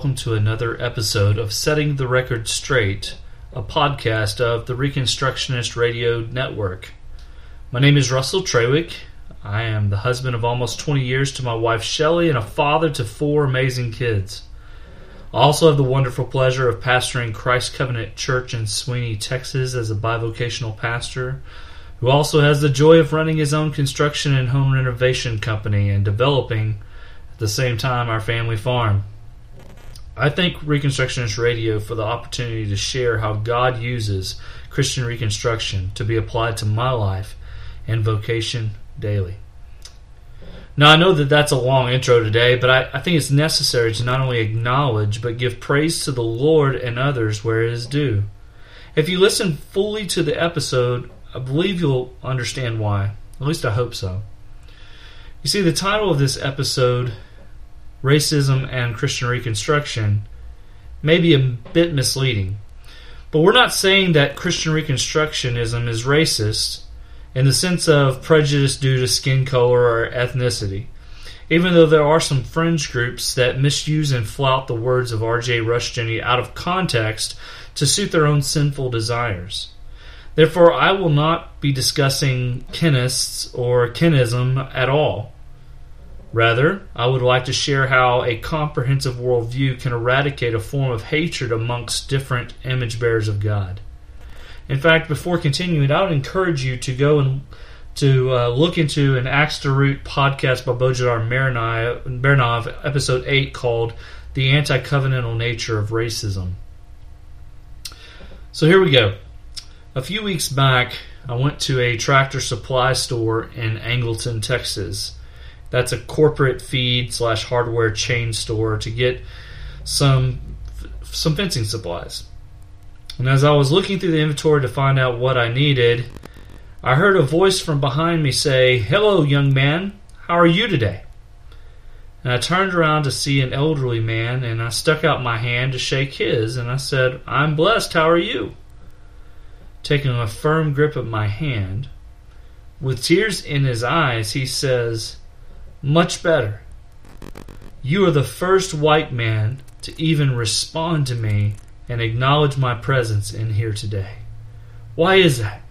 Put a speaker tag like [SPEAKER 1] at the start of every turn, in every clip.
[SPEAKER 1] Welcome to another episode of Setting the Record Straight, a podcast of the Reconstructionist Radio Network. My name is Russell Trawick. I am the husband of almost 20 years to my wife Shelley and a father to four amazing kids. I also have the wonderful pleasure of pastoring Christ Covenant Church in Sweeny, Texas as a bivocational pastor who also has the joy of running his own construction and home renovation company and developing at the same time our family farm. I thank Reconstructionist Radio for the opportunity to share how God uses Christian Reconstruction to be applied to my life and vocation daily. Now, I know that that's a long intro today, but I, I think it's necessary to not only acknowledge but give praise to the Lord and others where it is due. If you listen fully to the episode, I believe you'll understand why. At least I hope so. You see, the title of this episode racism and Christian Reconstruction may be a bit misleading. But we're not saying that Christian Reconstructionism is racist in the sense of prejudice due to skin color or ethnicity, even though there are some fringe groups that misuse and flout the words of R.J. Rushdoony out of context to suit their own sinful desires. Therefore, I will not be discussing kinists or kinism at all. Rather, I would like to share how a comprehensive worldview can eradicate a form of hatred amongst different image bearers of God. In fact, before continuing, I would encourage you to go and to uh, look into an Axe to Root podcast by Bojidar Marinov, episode 8, called The Anti Covenantal Nature of Racism. So here we go. A few weeks back, I went to a tractor supply store in Angleton, Texas that's a corporate feed slash hardware chain store to get some some fencing supplies. And as I was looking through the inventory to find out what I needed, I heard a voice from behind me say, "Hello, young man. How are you today?" And I turned around to see an elderly man, and I stuck out my hand to shake his, and I said, "I'm blessed. How are you?" Taking a firm grip of my hand, with tears in his eyes, he says, much better. You are the first white man to even respond to me and acknowledge my presence in here today. Why is that?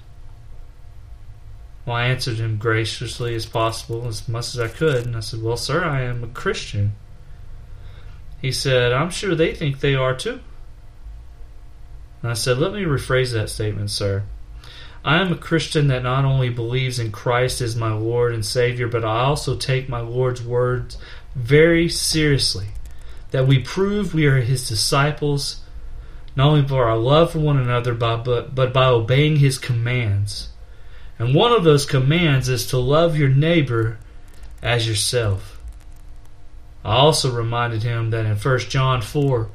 [SPEAKER 1] Well, I answered him graciously as possible, as much as I could, and I said, Well, sir, I am a Christian. He said, I'm sure they think they are too. And I said, Let me rephrase that statement, sir. I am a Christian that not only believes in Christ as my Lord and Savior, but I also take my Lord's words very seriously. That we prove we are His disciples, not only by our love for one another, but, but by obeying His commands. And one of those commands is to love your neighbor as yourself. I also reminded him that in 1 John 4,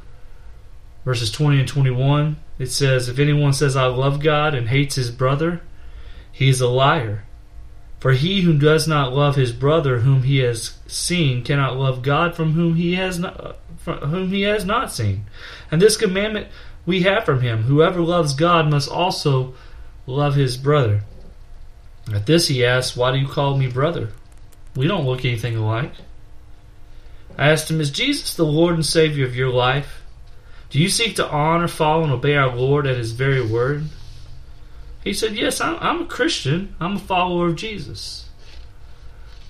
[SPEAKER 1] verses 20 and 21, it says, If anyone says, I love God and hates his brother, he is a liar. For he who does not love his brother whom he has seen cannot love God from whom he has not, whom he has not seen. And this commandment we have from him whoever loves God must also love his brother. At this he asked, Why do you call me brother? We don't look anything alike. I asked him, Is Jesus the Lord and Savior of your life? Do you seek to honor, follow, and obey our Lord at His very word? He said, Yes, I'm, I'm a Christian. I'm a follower of Jesus.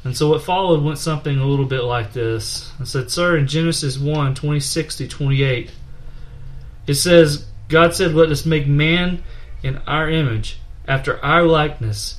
[SPEAKER 1] And so what followed went something a little bit like this. I said, Sir, in Genesis 1 26 to 28, it says, God said, Let us make man in our image, after our likeness,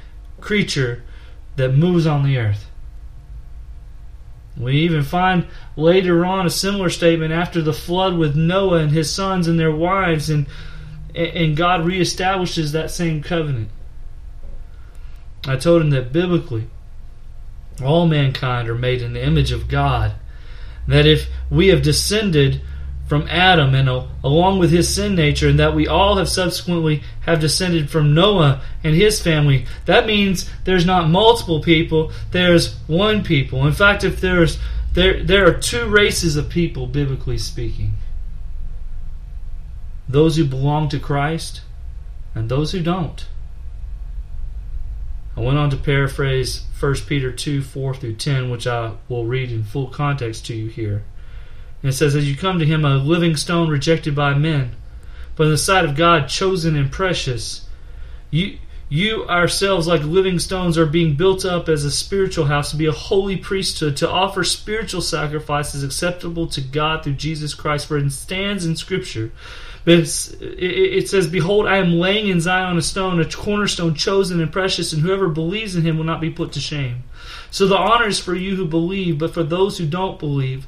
[SPEAKER 1] creature that moves on the earth. We even find later on a similar statement after the flood with Noah and his sons and their wives, and, and God reestablishes that same covenant. I told him that biblically, all mankind are made in the image of God. That if we have descended from Adam and along with his sin nature, and that we all have subsequently have descended from Noah and his family. That means there's not multiple people, there's one people. In fact, if there's there there are two races of people biblically speaking. Those who belong to Christ and those who don't. I went on to paraphrase 1 Peter 2 4 through 10, which I will read in full context to you here. And it says, As you come to him, a living stone rejected by men, but in the sight of God, chosen and precious. You, you ourselves, like living stones, are being built up as a spiritual house to be a holy priesthood, to offer spiritual sacrifices acceptable to God through Jesus Christ. For it stands in Scripture. It says, Behold, I am laying in Zion a stone, a cornerstone chosen and precious, and whoever believes in him will not be put to shame. So the honor is for you who believe, but for those who don't believe,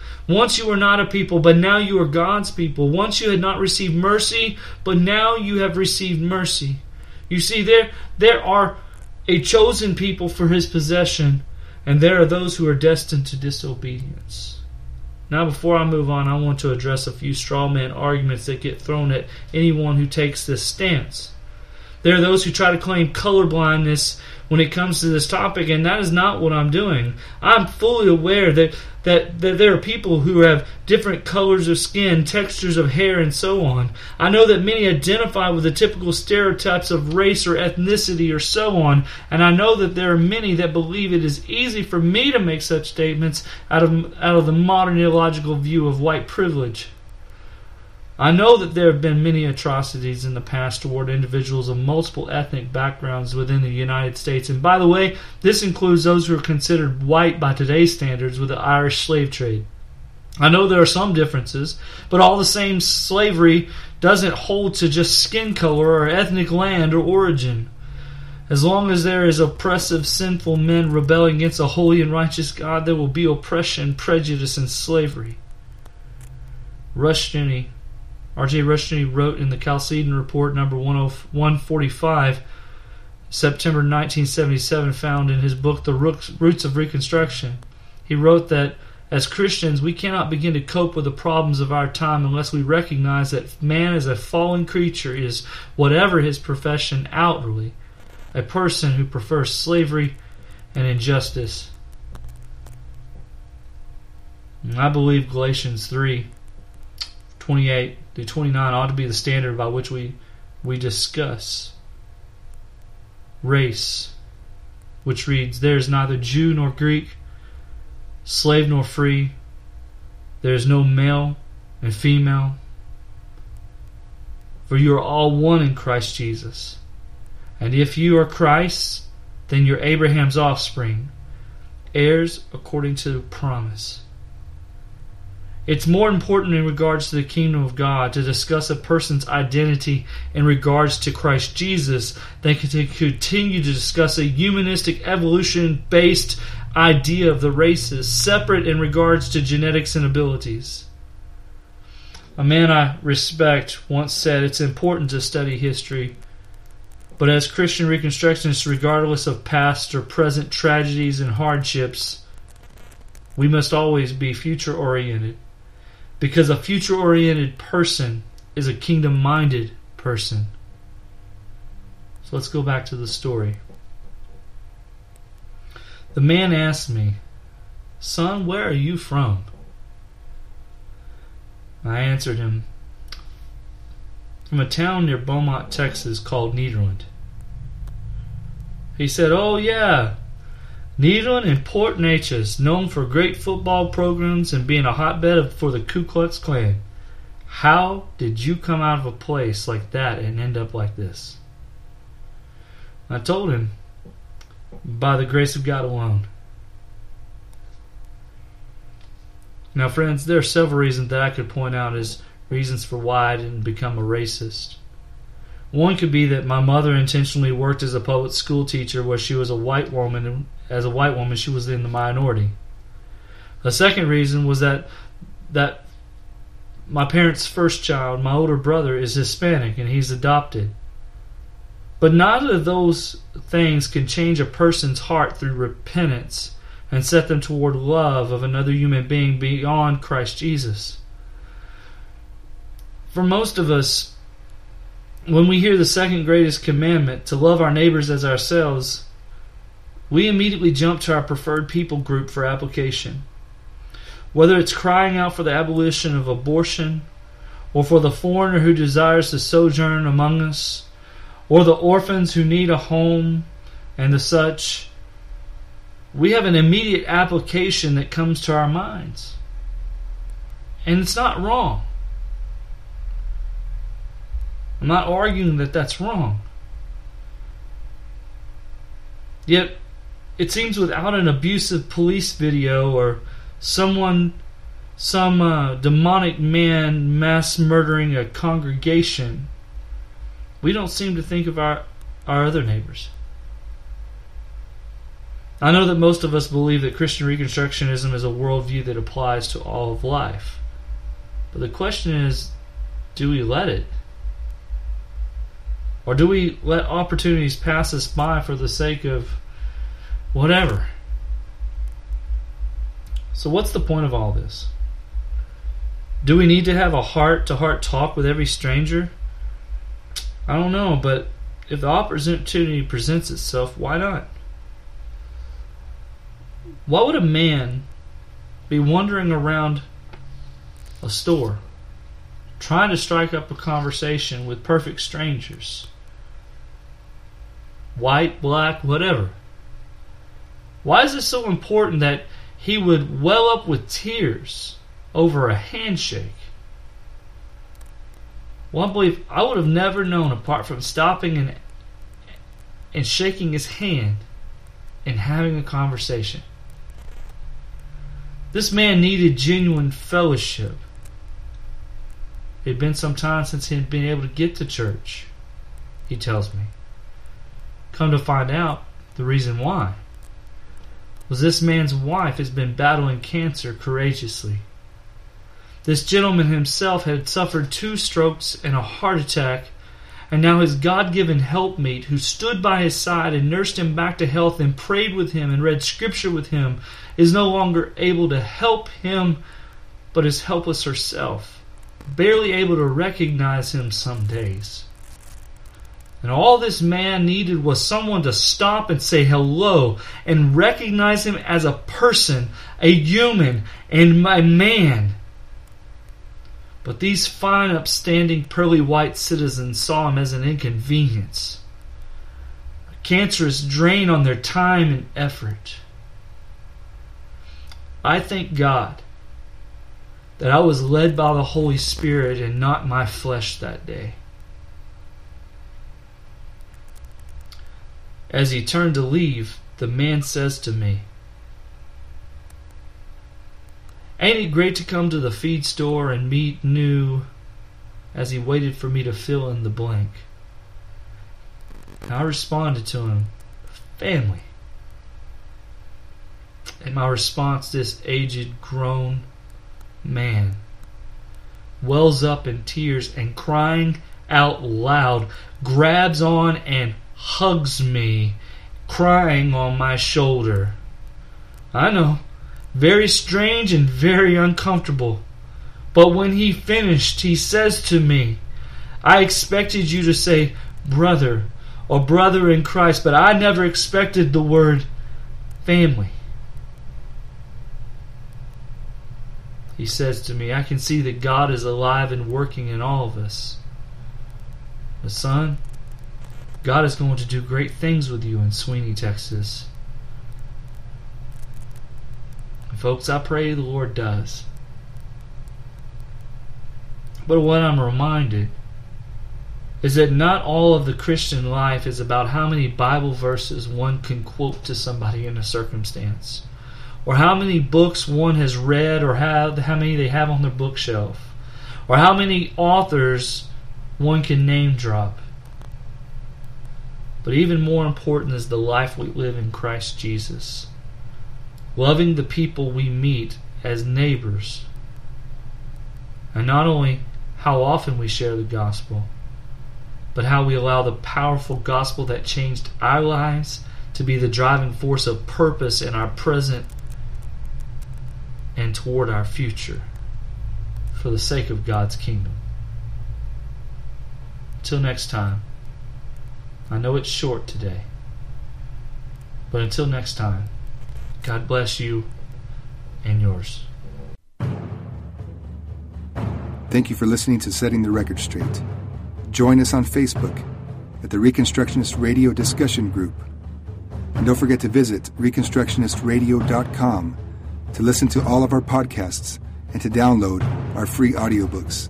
[SPEAKER 1] Once you were not a people, but now you are God's people. Once you had not received mercy, but now you have received mercy. You see, there, there are a chosen people for his possession, and there are those who are destined to disobedience. Now, before I move on, I want to address a few straw man arguments that get thrown at anyone who takes this stance. There are those who try to claim colorblindness when it comes to this topic, and that is not what I'm doing. I'm fully aware that that, that there are people who have different colors of skin, textures of hair, and so on. I know that many identify with the typical stereotypes of race or ethnicity or so on, and I know that there are many that believe it is easy for me to make such statements out of, out of the modern ideological view of white privilege. I know that there have been many atrocities in the past toward individuals of multiple ethnic backgrounds within the United States. And by the way, this includes those who are considered white by today's standards with the Irish slave trade. I know there are some differences, but all the same, slavery doesn't hold to just skin color or ethnic land or origin. As long as there is oppressive, sinful men rebelling against a holy and righteous God, there will be oppression, prejudice, and slavery. Rushdoony R.J. Rushdoony wrote in the Chalcedon Report number 145, September 1977, found in his book The Roots of Reconstruction. He wrote that as Christians, we cannot begin to cope with the problems of our time unless we recognize that man as a fallen creature is, whatever his profession outwardly, a person who prefers slavery and injustice. And I believe Galatians 3 28 the 29 ought to be the standard by which we, we discuss race, which reads, There is neither Jew nor Greek, slave nor free, there is no male and female, for you are all one in Christ Jesus. And if you are Christ, then you're Abraham's offspring, heirs according to promise. It's more important in regards to the kingdom of God to discuss a person's identity in regards to Christ Jesus than to continue to discuss a humanistic evolution based idea of the races, separate in regards to genetics and abilities. A man I respect once said it's important to study history, but as Christian Reconstructionists, regardless of past or present tragedies and hardships, we must always be future oriented. Because a future oriented person is a kingdom minded person. So let's go back to the story. The man asked me, Son, where are you from? I answered him, From a town near Beaumont, Texas called Nederland. He said, Oh, yeah. Nederland in Port Neches, known for great football programs and being a hotbed for the Ku Klux Klan. How did you come out of a place like that and end up like this? I told him, by the grace of God alone. Now, friends, there are several reasons that I could point out as reasons for why I didn't become a racist. One could be that my mother intentionally worked as a public school teacher where she was a white woman and as a white woman she was in the minority. A second reason was that that my parents' first child, my older brother, is Hispanic and he's adopted. But neither of those things can change a person's heart through repentance and set them toward love of another human being beyond Christ Jesus. For most of us, when we hear the second greatest commandment, to love our neighbors as ourselves, we immediately jump to our preferred people group for application. Whether it's crying out for the abolition of abortion, or for the foreigner who desires to sojourn among us, or the orphans who need a home, and the such, we have an immediate application that comes to our minds. And it's not wrong. I'm not arguing that that's wrong. Yet, it seems without an abusive police video or someone, some uh, demonic man mass murdering a congregation, we don't seem to think of our, our other neighbors. I know that most of us believe that Christian Reconstructionism is a worldview that applies to all of life. But the question is do we let it? Or do we let opportunities pass us by for the sake of whatever? So, what's the point of all this? Do we need to have a heart to heart talk with every stranger? I don't know, but if the opportunity presents itself, why not? Why would a man be wandering around a store trying to strike up a conversation with perfect strangers? White, black, whatever. Why is it so important that he would well up with tears over a handshake? Well, I believe I would have never known apart from stopping and and shaking his hand and having a conversation. This man needed genuine fellowship. It had been some time since he had been able to get to church, he tells me. Come to find out, the reason why was this man's wife has been battling cancer courageously. This gentleman himself had suffered two strokes and a heart attack, and now his God given helpmeet, who stood by his side and nursed him back to health and prayed with him and read scripture with him, is no longer able to help him, but is helpless herself, barely able to recognize him some days. And all this man needed was someone to stop and say hello and recognize him as a person, a human, and a man. But these fine, upstanding, pearly white citizens saw him as an inconvenience, a cancerous drain on their time and effort. I thank God that I was led by the Holy Spirit and not my flesh that day. As he turned to leave, the man says to me, Ain't it great to come to the feed store and meet new as he waited for me to fill in the blank? And I responded to him, Family. And my response, this aged, grown man wells up in tears and crying out loud, grabs on and hugs me, crying on my shoulder. I know, very strange and very uncomfortable. But when he finished, he says to me, I expected you to say brother or brother in Christ, but I never expected the word family. He says to me, I can see that God is alive and working in all of us. But son, God is going to do great things with you in Sweeny, Texas. Folks, I pray the Lord does. But what I'm reminded is that not all of the Christian life is about how many Bible verses one can quote to somebody in a circumstance, or how many books one has read, or how, how many they have on their bookshelf, or how many authors one can name drop. But even more important is the life we live in Christ Jesus, loving the people we meet as neighbors, and not only how often we share the gospel but how we allow the powerful gospel that changed our lives to be the driving force of purpose in our present and toward our future for the sake of God's kingdom. Till next time, I know it's short today, but until next time, God bless you and yours.
[SPEAKER 2] Thank you for listening to Setting the Record Straight. Join us on Facebook at the Reconstructionist Radio Discussion Group. And don't forget to visit ReconstructionistRadio.com to listen to all of our podcasts and to download our free audiobooks.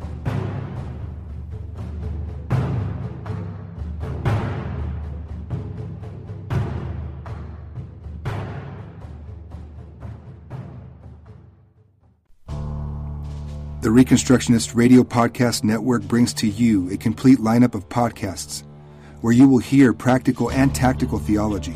[SPEAKER 2] The Reconstructionist Radio Podcast Network brings to you a complete lineup of podcasts where you will hear practical and tactical theology.